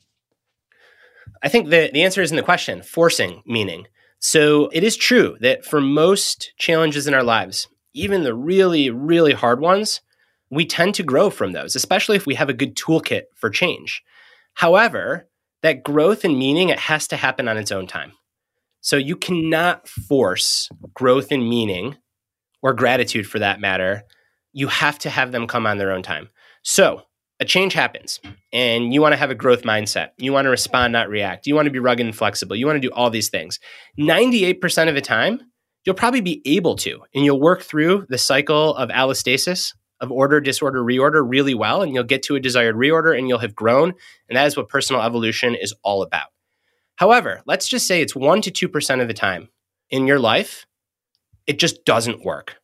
I think the, the answer is in the question forcing meaning. So it is true that for most challenges in our lives, even the really, really hard ones, we tend to grow from those, especially if we have a good toolkit for change. However, that growth and meaning, it has to happen on its own time. So you cannot force growth and meaning or gratitude for that matter. You have to have them come on their own time. So a change happens and you want to have a growth mindset. You want to respond, not react. You want to be rugged and flexible. You want to do all these things. 98% of the time, you'll probably be able to, and you'll work through the cycle of allostasis of order, disorder, reorder really well, and you'll get to a desired reorder and you'll have grown. And that is what personal evolution is all about. However, let's just say it's 1% to 2% of the time in your life, it just doesn't work.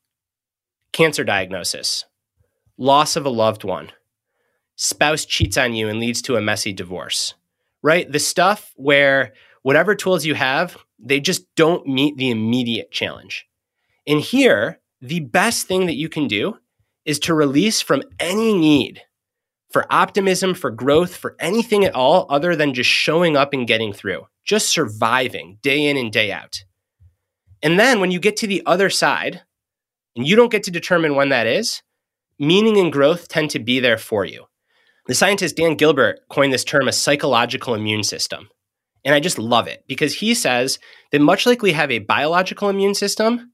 Cancer diagnosis, loss of a loved one, spouse cheats on you and leads to a messy divorce, right? The stuff where whatever tools you have, they just don't meet the immediate challenge. And here, the best thing that you can do is to release from any need for optimism, for growth, for anything at all other than just showing up and getting through, just surviving day in and day out. And then when you get to the other side, and you don't get to determine when that is, meaning and growth tend to be there for you. The scientist Dan Gilbert coined this term a psychological immune system. And I just love it because he says that much like we have a biological immune system,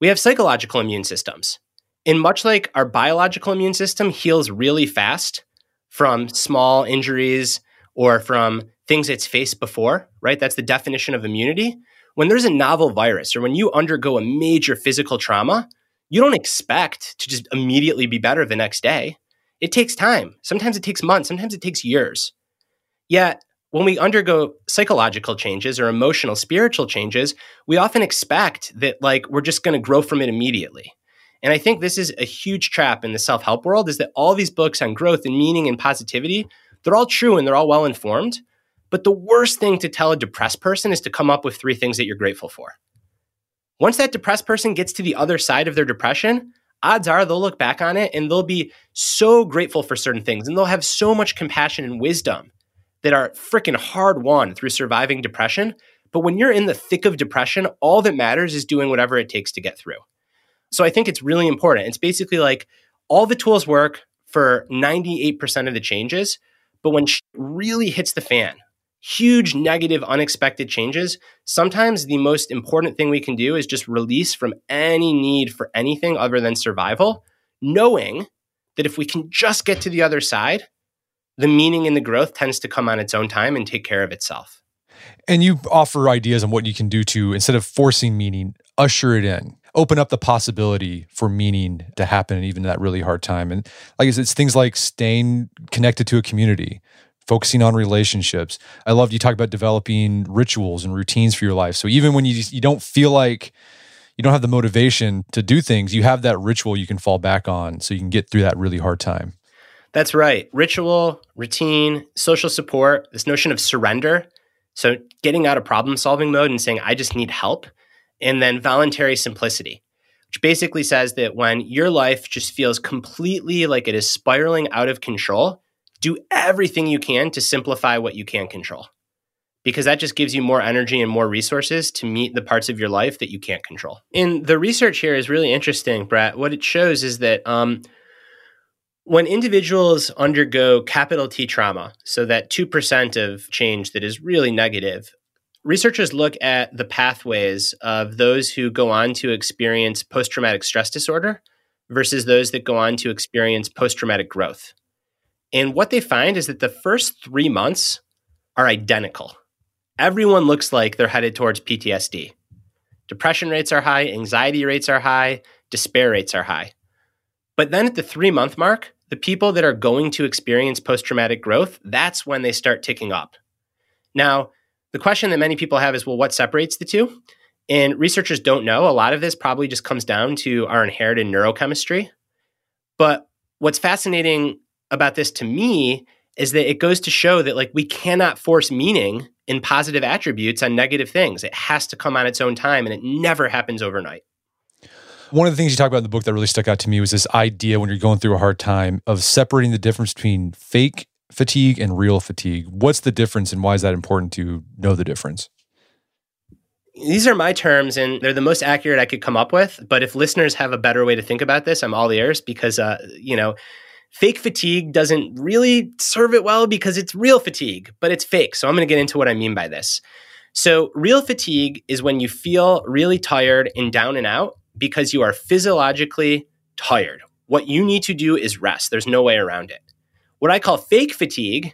we have psychological immune systems. And much like our biological immune system heals really fast from small injuries or from things it's faced before, right? That's the definition of immunity. When there's a novel virus or when you undergo a major physical trauma, you don't expect to just immediately be better the next day. It takes time. Sometimes it takes months, sometimes it takes years. Yet, when we undergo psychological changes or emotional, spiritual changes, we often expect that like we're just going to grow from it immediately. And I think this is a huge trap in the self-help world is that all these books on growth and meaning and positivity, they're all true and they're all well informed, but the worst thing to tell a depressed person is to come up with three things that you're grateful for. Once that depressed person gets to the other side of their depression, odds are they'll look back on it and they'll be so grateful for certain things and they'll have so much compassion and wisdom that are freaking hard won through surviving depression. But when you're in the thick of depression, all that matters is doing whatever it takes to get through. So I think it's really important. It's basically like all the tools work for 98% of the changes, but when really hits the fan, huge negative unexpected changes, sometimes the most important thing we can do is just release from any need for anything other than survival, knowing that if we can just get to the other side, the meaning and the growth tends to come on its own time and take care of itself. And you offer ideas on what you can do to, instead of forcing meaning, usher it in, open up the possibility for meaning to happen even in that really hard time. And like I said, it's things like staying connected to a community, focusing on relationships. I loved you talk about developing rituals and routines for your life. So even when you you don't feel like you don't have the motivation to do things, you have that ritual you can fall back on so you can get through that really hard time. That's right. Ritual, routine, social support, this notion of surrender. So getting out of problem solving mode and saying, I just need help. And then voluntary simplicity, which basically says that when your life just feels completely like it is spiraling out of control, do everything you can to simplify what you can control. Because that just gives you more energy and more resources to meet the parts of your life that you can't control. And the research here is really interesting, Brett. What it shows is that um, when individuals undergo capital T trauma, so that 2% of change that is really negative, researchers look at the pathways of those who go on to experience post traumatic stress disorder versus those that go on to experience post traumatic growth. And what they find is that the first three months are identical. Everyone looks like they're headed towards PTSD. Depression rates are high, anxiety rates are high, despair rates are high. But then at the three month mark, the people that are going to experience post traumatic growth, that's when they start ticking up. Now, the question that many people have is well, what separates the two? And researchers don't know. A lot of this probably just comes down to our inherited neurochemistry. But what's fascinating about this to me is that it goes to show that like we cannot force meaning in positive attributes on negative things. It has to come on its own time and it never happens overnight. One of the things you talk about in the book that really stuck out to me was this idea when you're going through a hard time of separating the difference between fake fatigue and real fatigue. What's the difference and why is that important to know the difference? These are my terms and they're the most accurate I could come up with. But if listeners have a better way to think about this, I'm all ears because, uh, you know, fake fatigue doesn't really serve it well because it's real fatigue, but it's fake. So I'm going to get into what I mean by this. So, real fatigue is when you feel really tired and down and out because you are physiologically tired. What you need to do is rest. There's no way around it. What I call fake fatigue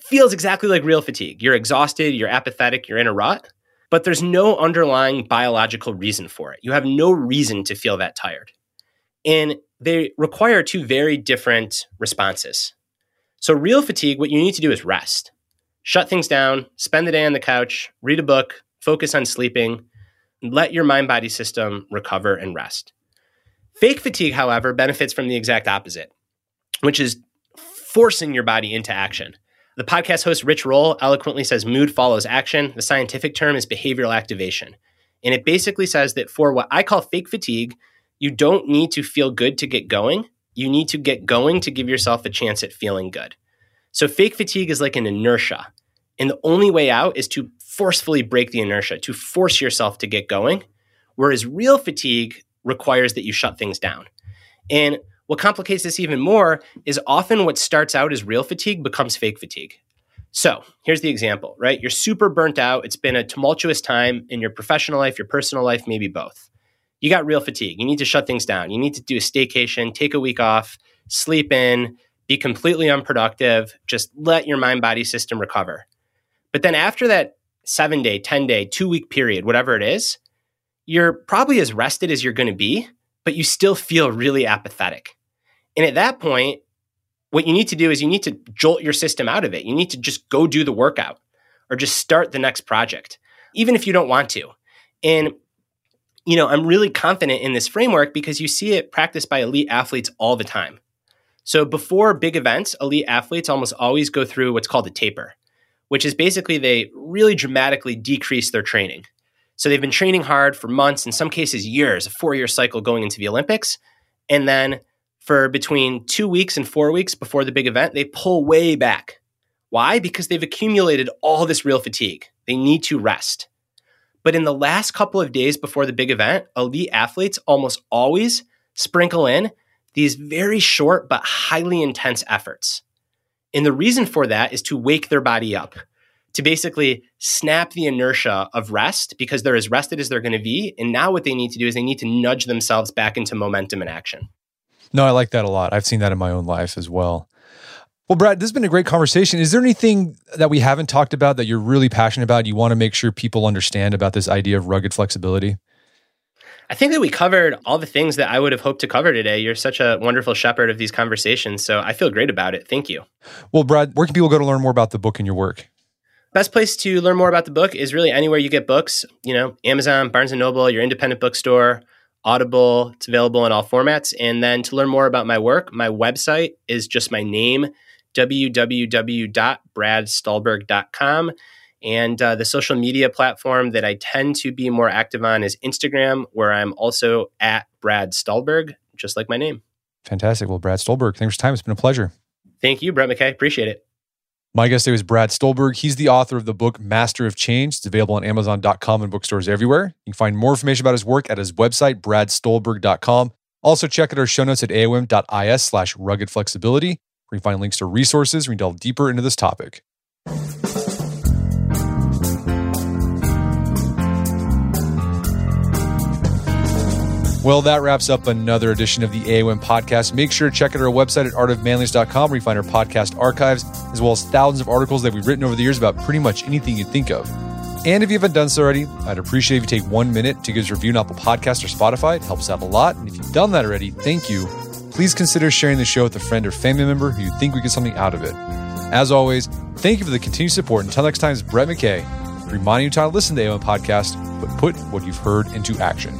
feels exactly like real fatigue. You're exhausted, you're apathetic, you're in a rut, but there's no underlying biological reason for it. You have no reason to feel that tired. And they require two very different responses. So, real fatigue, what you need to do is rest. Shut things down, spend the day on the couch, read a book, focus on sleeping, let your mind body system recover and rest. Fake fatigue, however, benefits from the exact opposite, which is forcing your body into action. The podcast host Rich Roll eloquently says mood follows action. The scientific term is behavioral activation. And it basically says that for what I call fake fatigue, you don't need to feel good to get going. You need to get going to give yourself a chance at feeling good. So fake fatigue is like an inertia. And the only way out is to forcefully break the inertia, to force yourself to get going. Whereas real fatigue requires that you shut things down. And what complicates this even more is often what starts out as real fatigue becomes fake fatigue. So here's the example, right? You're super burnt out. It's been a tumultuous time in your professional life, your personal life, maybe both. You got real fatigue. You need to shut things down. You need to do a staycation, take a week off, sleep in, be completely unproductive, just let your mind body system recover. But then after that seven day, 10 day, two week period, whatever it is, you're probably as rested as you're going to be, but you still feel really apathetic. And at that point, what you need to do is you need to jolt your system out of it. You need to just go do the workout or just start the next project, even if you don't want to. And, you know, I'm really confident in this framework because you see it practiced by elite athletes all the time. So before big events, elite athletes almost always go through what's called a taper, which is basically they really dramatically decrease their training. So they've been training hard for months, in some cases years, a four year cycle going into the Olympics. And then for between two weeks and four weeks before the big event, they pull way back. Why? Because they've accumulated all this real fatigue. They need to rest. But in the last couple of days before the big event, elite athletes almost always sprinkle in these very short but highly intense efforts. And the reason for that is to wake their body up, to basically snap the inertia of rest because they're as rested as they're going to be. And now what they need to do is they need to nudge themselves back into momentum and action. No, I like that a lot. I've seen that in my own life as well. Well, Brad, this has been a great conversation. Is there anything that we haven't talked about that you're really passionate about? You want to make sure people understand about this idea of rugged flexibility? I think that we covered all the things that I would have hoped to cover today. You're such a wonderful shepherd of these conversations. So I feel great about it. Thank you. Well, Brad, where can people go to learn more about the book and your work? Best place to learn more about the book is really anywhere you get books, you know, Amazon, Barnes and Noble, your independent bookstore. Audible. It's available in all formats. And then to learn more about my work, my website is just my name, www.bradstulberg.com. And uh, the social media platform that I tend to be more active on is Instagram, where I'm also at Brad Stulberg, just like my name. Fantastic. Well, Brad Stulberg, thanks for time. It's been a pleasure. Thank you, Brett McKay. Appreciate it. My guest today was Brad Stulberg. He's the author of the book Master of Change. It's available on Amazon.com and bookstores everywhere. You can find more information about his work at his website, bradstulberg.com. Also, check out our show notes at aom.is slash rugged flexibility, where you can find links to resources where you delve deeper into this topic. Well, that wraps up another edition of the AOM podcast. Make sure to check out our website at artofmanliness.com where you find our podcast archives, as well as thousands of articles that we've written over the years about pretty much anything you think of. And if you haven't done so already, I'd appreciate if you take one minute to give us a review on Apple Podcast or Spotify. It helps out a lot. And if you've done that already, thank you. Please consider sharing the show with a friend or family member who you think would get something out of it. As always, thank you for the continued support. Until next time, it's Brett McKay, reminding you to listen to the AOM podcast, but put what you've heard into action.